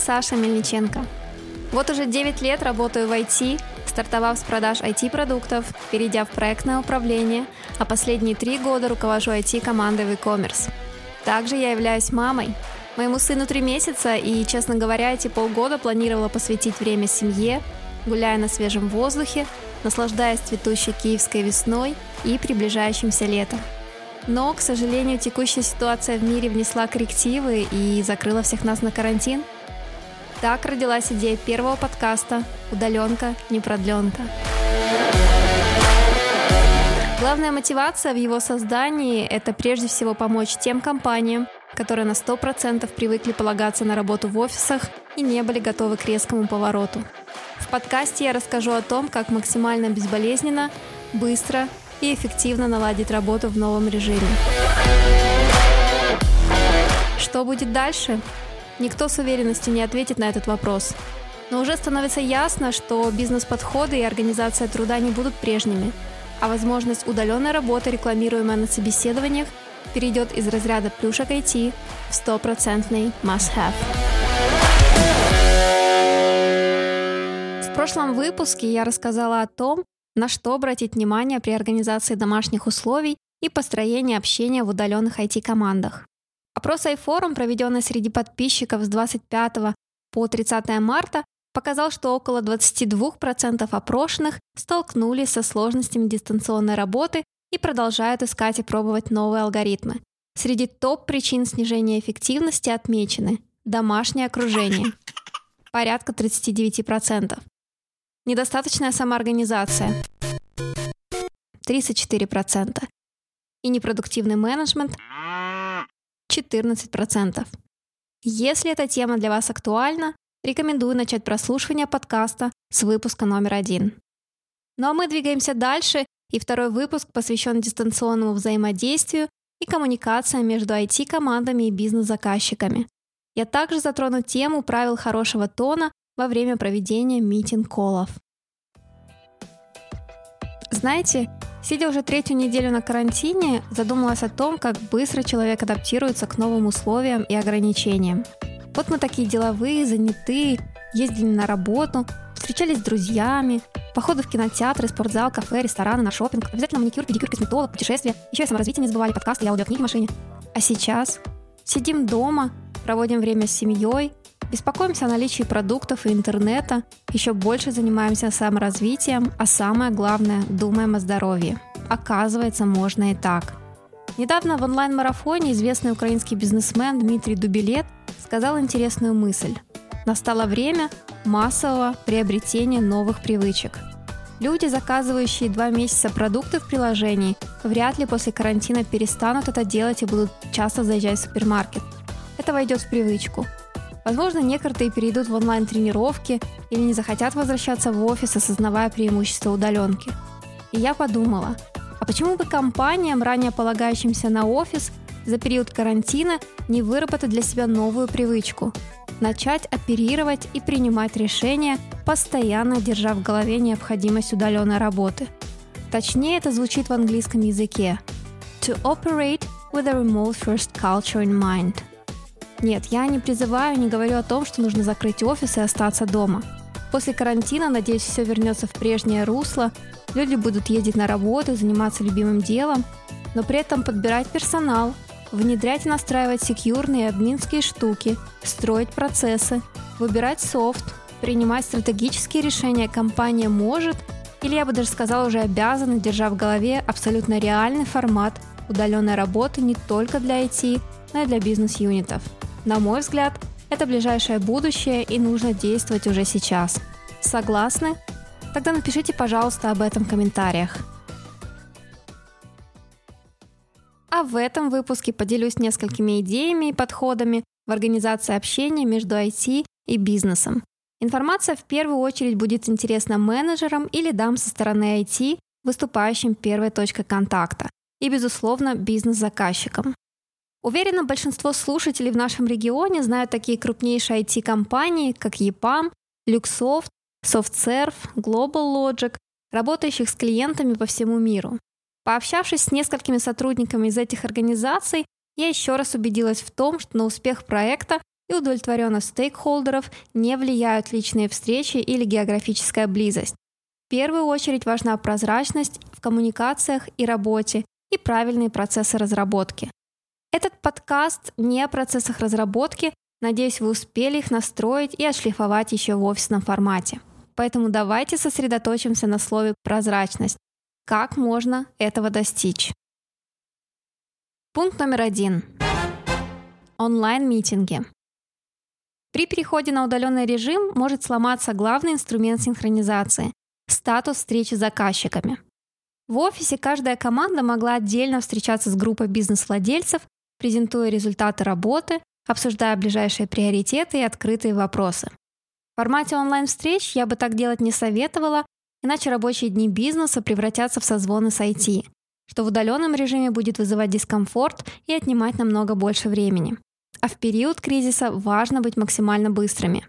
Саша Мельниченко. Вот уже 9 лет работаю в IT, стартовав с продаж IT-продуктов, перейдя в проектное управление, а последние три года руковожу IT-командой в e-commerce. Также я являюсь мамой. Моему сыну три месяца, и, честно говоря, эти полгода планировала посвятить время семье, гуляя на свежем воздухе, наслаждаясь цветущей киевской весной и приближающимся летом. Но, к сожалению, текущая ситуация в мире внесла коррективы и закрыла всех нас на карантин. Так родилась идея первого подкаста «Удаленка, не продленка». Главная мотивация в его создании – это прежде всего помочь тем компаниям, которые на 100% привыкли полагаться на работу в офисах и не были готовы к резкому повороту. В подкасте я расскажу о том, как максимально безболезненно, быстро и эффективно наладить работу в новом режиме. Что будет дальше? Никто с уверенностью не ответит на этот вопрос. Но уже становится ясно, что бизнес-подходы и организация труда не будут прежними, а возможность удаленной работы, рекламируемая на собеседованиях, перейдет из разряда плюшек IT в стопроцентный must-have. В прошлом выпуске я рассказала о том, на что обратить внимание при организации домашних условий и построении общения в удаленных IT-командах. Опрос iForum, проведенный среди подписчиков с 25 по 30 марта, показал, что около 22% опрошенных столкнулись со сложностями дистанционной работы и продолжают искать и пробовать новые алгоритмы. Среди топ-причин снижения эффективности отмечены домашнее окружение – порядка 39%, недостаточная самоорганизация 34% и непродуктивный менеджмент 14%. Если эта тема для вас актуальна, рекомендую начать прослушивание подкаста с выпуска номер один. Ну а мы двигаемся дальше, и второй выпуск посвящен дистанционному взаимодействию и коммуникациям между IT-командами и бизнес-заказчиками. Я также затрону тему правил хорошего тона во время проведения митинг-коллов. Знаете, сидя уже третью неделю на карантине, задумалась о том, как быстро человек адаптируется к новым условиям и ограничениям. Вот мы такие деловые, занятые, ездили на работу, встречались с друзьями, походы в кинотеатры, спортзал, кафе, рестораны, на шопинг, обязательно маникюр, педикюр, косметолог, путешествия, еще и саморазвитие не забывали, подкасты, я аудиокниги в машине. А сейчас сидим дома, проводим время с семьей, Беспокоимся о наличии продуктов и интернета, еще больше занимаемся саморазвитием, а самое главное, думаем о здоровье. Оказывается, можно и так. Недавно в онлайн-марафоне известный украинский бизнесмен Дмитрий Дубилет сказал интересную мысль. Настало время массового приобретения новых привычек. Люди, заказывающие два месяца продукты в приложении, вряд ли после карантина перестанут это делать и будут часто заезжать в супермаркет. Это войдет в привычку – Возможно, некоторые перейдут в онлайн-тренировки или не захотят возвращаться в офис, осознавая преимущества удаленки. И я подумала, а почему бы компаниям, ранее полагающимся на офис, за период карантина не выработать для себя новую привычку? Начать оперировать и принимать решения, постоянно держа в голове необходимость удаленной работы. Точнее, это звучит в английском языке. To operate with a remote first culture in mind – нет, я не призываю, не говорю о том, что нужно закрыть офис и остаться дома. После карантина, надеюсь, все вернется в прежнее русло, люди будут ездить на работу, заниматься любимым делом, но при этом подбирать персонал, внедрять и настраивать секьюрные админские штуки, строить процессы, выбирать софт, принимать стратегические решения компания может, или я бы даже сказала уже обязана, держа в голове абсолютно реальный формат удаленной работы не только для IT, но и для бизнес-юнитов – на мой взгляд, это ближайшее будущее и нужно действовать уже сейчас. Согласны? Тогда напишите, пожалуйста, об этом в комментариях. А в этом выпуске поделюсь несколькими идеями и подходами в организации общения между IT и бизнесом. Информация в первую очередь будет интересна менеджерам или дам со стороны IT, выступающим первой точкой контакта, и, безусловно, бизнес-заказчикам. Уверена, большинство слушателей в нашем регионе знают такие крупнейшие IT-компании, как EPAM, Luxoft, SoftServe, Global Logic, работающих с клиентами по всему миру. Пообщавшись с несколькими сотрудниками из этих организаций, я еще раз убедилась в том, что на успех проекта и удовлетворенность стейкхолдеров не влияют личные встречи или географическая близость. В первую очередь важна прозрачность в коммуникациях и работе и правильные процессы разработки. Этот подкаст не о процессах разработки, надеюсь, вы успели их настроить и отшлифовать еще в офисном формате. Поэтому давайте сосредоточимся на слове «прозрачность». Как можно этого достичь? Пункт номер один. Онлайн-митинги. При переходе на удаленный режим может сломаться главный инструмент синхронизации – статус встречи с заказчиками. В офисе каждая команда могла отдельно встречаться с группой бизнес-владельцев, презентуя результаты работы, обсуждая ближайшие приоритеты и открытые вопросы. В формате онлайн-встреч я бы так делать не советовала, иначе рабочие дни бизнеса превратятся в созвоны с IT, что в удаленном режиме будет вызывать дискомфорт и отнимать намного больше времени а в период кризиса важно быть максимально быстрыми.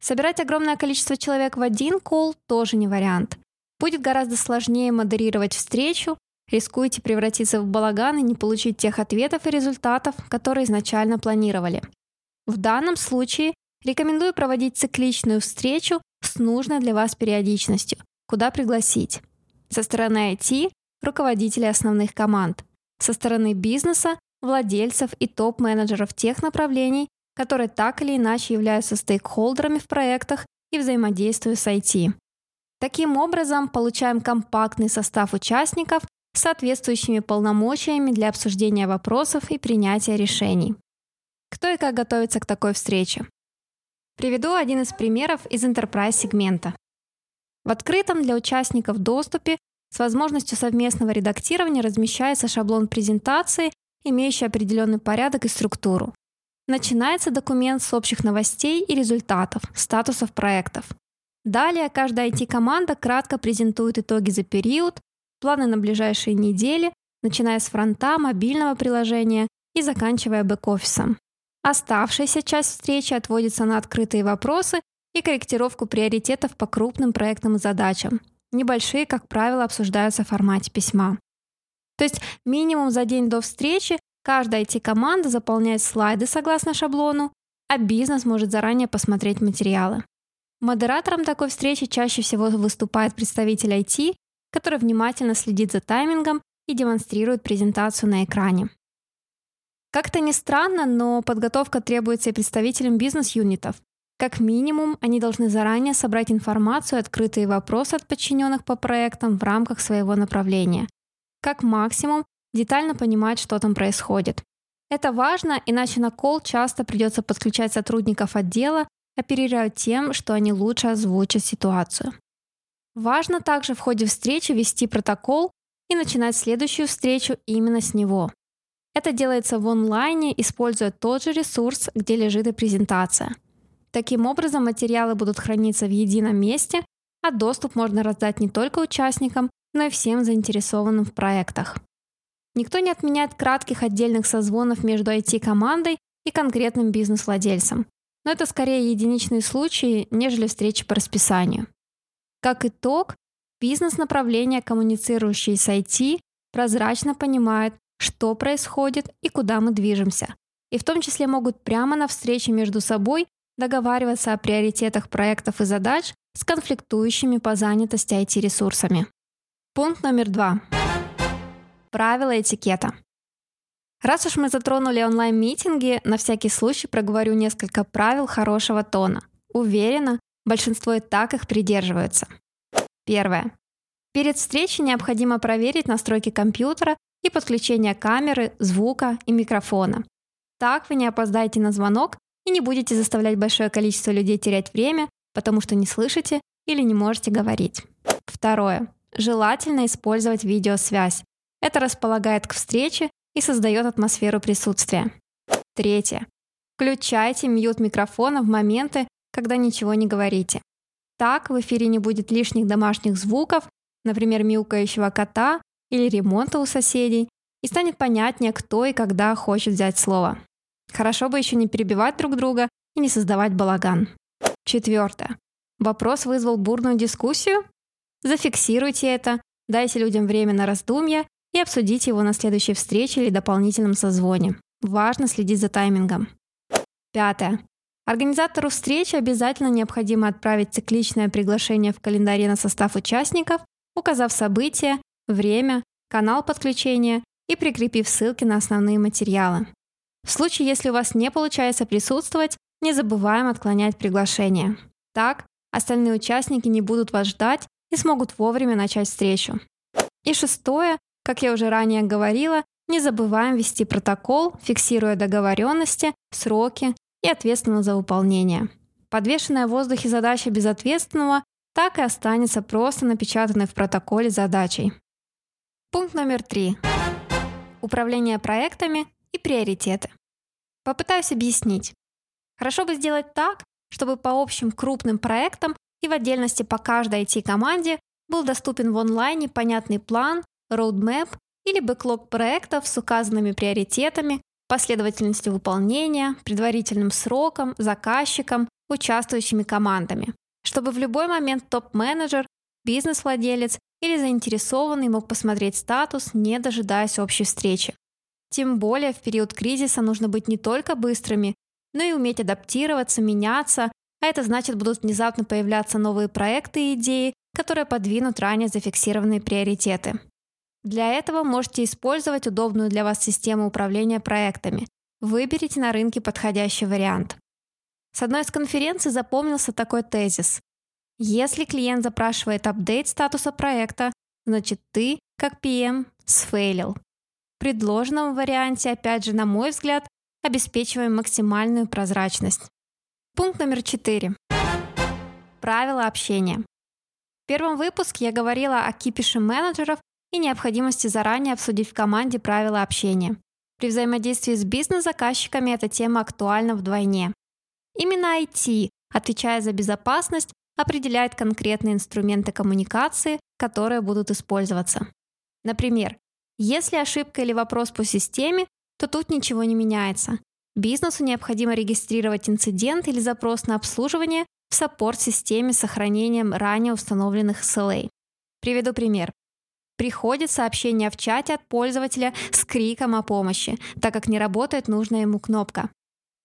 Собирать огромное количество человек в один кол тоже не вариант. Будет гораздо сложнее модерировать встречу, рискуете превратиться в балаган и не получить тех ответов и результатов, которые изначально планировали. В данном случае рекомендую проводить цикличную встречу с нужной для вас периодичностью, куда пригласить. Со стороны IT – руководителей основных команд, со стороны бизнеса владельцев и топ-менеджеров тех направлений, которые так или иначе являются стейкхолдерами в проектах и взаимодействуют с IT. Таким образом, получаем компактный состав участников с соответствующими полномочиями для обсуждения вопросов и принятия решений. Кто и как готовится к такой встрече? Приведу один из примеров из enterprise сегмента. В открытом для участников доступе с возможностью совместного редактирования размещается шаблон презентации имеющий определенный порядок и структуру. Начинается документ с общих новостей и результатов, статусов проектов. Далее каждая IT-команда кратко презентует итоги за период, планы на ближайшие недели, начиная с фронта, мобильного приложения и заканчивая бэк-офисом. Оставшаяся часть встречи отводится на открытые вопросы и корректировку приоритетов по крупным проектным задачам. Небольшие, как правило, обсуждаются в формате письма. То есть минимум за день до встречи каждая IT-команда заполняет слайды согласно шаблону, а бизнес может заранее посмотреть материалы. Модератором такой встречи чаще всего выступает представитель IT, который внимательно следит за таймингом и демонстрирует презентацию на экране. Как-то не странно, но подготовка требуется и представителям бизнес-юнитов. Как минимум, они должны заранее собрать информацию и открытые вопросы от подчиненных по проектам в рамках своего направления, как максимум детально понимать, что там происходит. Это важно, иначе на кол часто придется подключать сотрудников отдела, оперируя тем, что они лучше озвучат ситуацию. Важно также в ходе встречи вести протокол и начинать следующую встречу именно с него. Это делается в онлайне, используя тот же ресурс, где лежит и презентация. Таким образом, материалы будут храниться в едином месте, а доступ можно раздать не только участникам, но и всем заинтересованным в проектах. Никто не отменяет кратких отдельных созвонов между IT-командой и конкретным бизнес-владельцем, но это скорее единичные случаи, нежели встречи по расписанию. Как итог, бизнес-направления, коммуницирующие с IT, прозрачно понимают, что происходит и куда мы движемся, и в том числе могут прямо на встрече между собой договариваться о приоритетах проектов и задач с конфликтующими по занятости IT-ресурсами. Пункт номер два. Правила этикета. Раз уж мы затронули онлайн-митинги, на всякий случай проговорю несколько правил хорошего тона. Уверена, большинство и так их придерживаются. Первое. Перед встречей необходимо проверить настройки компьютера и подключение камеры, звука и микрофона. Так вы не опоздаете на звонок и не будете заставлять большое количество людей терять время, потому что не слышите или не можете говорить. Второе. Желательно использовать видеосвязь. Это располагает к встрече и создает атмосферу присутствия. Третье. Включайте мьют микрофона в моменты, когда ничего не говорите. Так в эфире не будет лишних домашних звуков, например, мяукающего кота или ремонта у соседей, и станет понятнее, кто и когда хочет взять слово. Хорошо бы еще не перебивать друг друга и не создавать балаган. Четвертое. Вопрос вызвал бурную дискуссию? Зафиксируйте это, дайте людям время на раздумья и обсудите его на следующей встрече или дополнительном созвоне. Важно следить за таймингом. Пятое. Организатору встречи обязательно необходимо отправить цикличное приглашение в календаре на состав участников, указав событие, время, канал подключения и прикрепив ссылки на основные материалы. В случае, если у вас не получается присутствовать, не забываем отклонять приглашение. Так, остальные участники не будут вас ждать и смогут вовремя начать встречу. И шестое, как я уже ранее говорила, не забываем вести протокол, фиксируя договоренности, сроки и ответственность за выполнение. Подвешенная в воздухе задача безответственного так и останется просто напечатанной в протоколе задачей. Пункт номер три. Управление проектами и приоритеты. Попытаюсь объяснить. Хорошо бы сделать так, чтобы по общим крупным проектам и в отдельности по каждой IT-команде был доступен в онлайне понятный план, roadmap или бэклог проектов с указанными приоритетами, последовательностью выполнения, предварительным сроком, заказчиком, участвующими командами, чтобы в любой момент топ-менеджер, бизнес-владелец или заинтересованный мог посмотреть статус, не дожидаясь общей встречи. Тем более в период кризиса нужно быть не только быстрыми, но и уметь адаптироваться, меняться, а это значит будут внезапно появляться новые проекты и идеи, которые подвинут ранее зафиксированные приоритеты. Для этого можете использовать удобную для вас систему управления проектами. Выберите на рынке подходящий вариант. С одной из конференций запомнился такой тезис. Если клиент запрашивает апдейт статуса проекта, значит ты, как PM, сфейлил предложенном варианте, опять же, на мой взгляд, обеспечиваем максимальную прозрачность. Пункт номер четыре. Правила общения. В первом выпуске я говорила о кипише менеджеров и необходимости заранее обсудить в команде правила общения. При взаимодействии с бизнес-заказчиками эта тема актуальна вдвойне. Именно IT, отвечая за безопасность, определяет конкретные инструменты коммуникации, которые будут использоваться. Например, если ошибка или вопрос по системе, то тут ничего не меняется. Бизнесу необходимо регистрировать инцидент или запрос на обслуживание в саппорт-системе с сохранением ранее установленных SLA. Приведу пример. Приходит сообщение в чате от пользователя с криком о помощи, так как не работает нужная ему кнопка.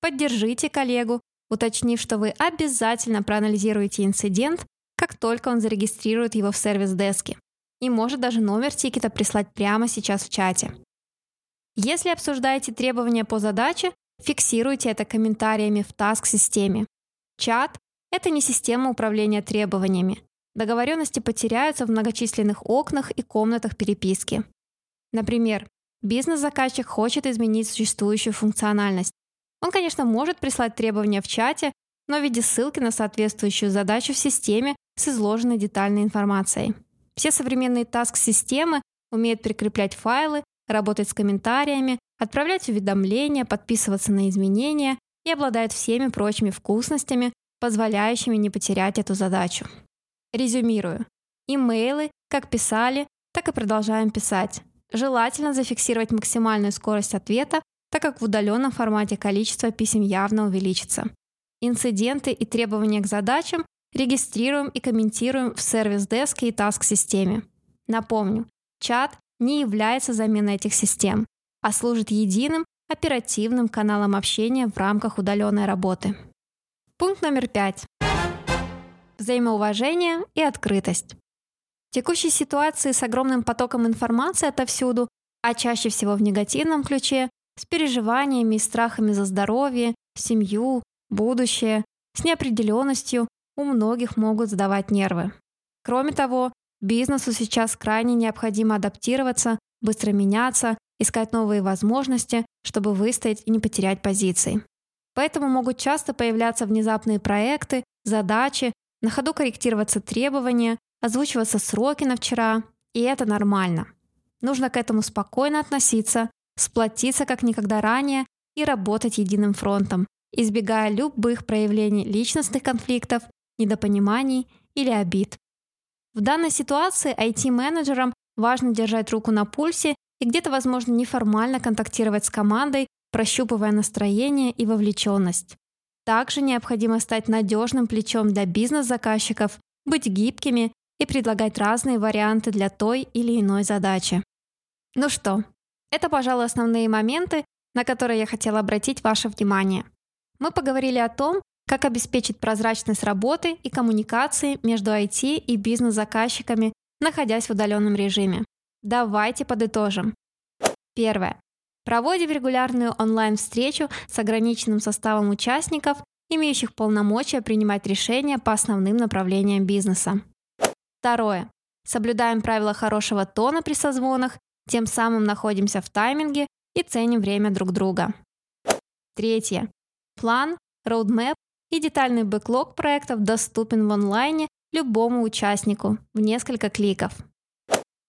Поддержите коллегу, уточнив, что вы обязательно проанализируете инцидент, как только он зарегистрирует его в сервис-деске и может даже номер тикета прислать прямо сейчас в чате. Если обсуждаете требования по задаче, фиксируйте это комментариями в таск-системе. Чат – это не система управления требованиями. Договоренности потеряются в многочисленных окнах и комнатах переписки. Например, бизнес-заказчик хочет изменить существующую функциональность. Он, конечно, может прислать требования в чате, но в виде ссылки на соответствующую задачу в системе с изложенной детальной информацией. Все современные таск-системы умеют прикреплять файлы, работать с комментариями, отправлять уведомления, подписываться на изменения и обладают всеми прочими вкусностями, позволяющими не потерять эту задачу. Резюмирую. Имейлы как писали, так и продолжаем писать. Желательно зафиксировать максимальную скорость ответа, так как в удаленном формате количество писем явно увеличится. Инциденты и требования к задачам регистрируем и комментируем в сервис-деске и таск-системе. Напомню, чат не является заменой этих систем, а служит единым оперативным каналом общения в рамках удаленной работы. Пункт номер пять. Взаимоуважение и открытость. В текущей ситуации с огромным потоком информации отовсюду, а чаще всего в негативном ключе, с переживаниями и страхами за здоровье, семью, будущее, с неопределенностью, у многих могут сдавать нервы. Кроме того, бизнесу сейчас крайне необходимо адаптироваться, быстро меняться, искать новые возможности, чтобы выстоять и не потерять позиции. Поэтому могут часто появляться внезапные проекты, задачи, на ходу корректироваться требования, озвучиваться сроки на вчера, и это нормально. Нужно к этому спокойно относиться, сплотиться как никогда ранее и работать единым фронтом, избегая любых проявлений личностных конфликтов недопониманий или обид. В данной ситуации IT-менеджерам важно держать руку на пульсе и где-то, возможно, неформально контактировать с командой, прощупывая настроение и вовлеченность. Также необходимо стать надежным плечом для бизнес-заказчиков, быть гибкими и предлагать разные варианты для той или иной задачи. Ну что, это, пожалуй, основные моменты, на которые я хотела обратить ваше внимание. Мы поговорили о том, как обеспечить прозрачность работы и коммуникации между IT и бизнес-заказчиками, находясь в удаленном режиме. Давайте подытожим. Первое. Проводим регулярную онлайн-встречу с ограниченным составом участников, имеющих полномочия принимать решения по основным направлениям бизнеса. Второе. Соблюдаем правила хорошего тона при созвонах, тем самым находимся в тайминге и ценим время друг друга. Третье. План, роудмэп и детальный бэклог проектов доступен в онлайне любому участнику в несколько кликов.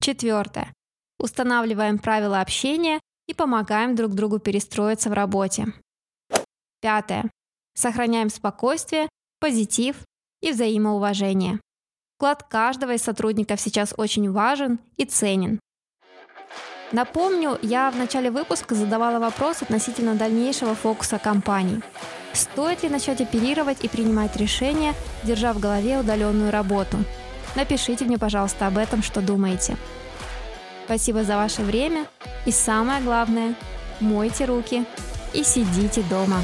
Четвертое. Устанавливаем правила общения и помогаем друг другу перестроиться в работе. Пятое. Сохраняем спокойствие, позитив и взаимоуважение. Вклад каждого из сотрудников сейчас очень важен и ценен. Напомню, я в начале выпуска задавала вопрос относительно дальнейшего фокуса компании. Стоит ли начать оперировать и принимать решения, держа в голове удаленную работу? Напишите мне, пожалуйста, об этом, что думаете. Спасибо за ваше время и самое главное, мойте руки и сидите дома.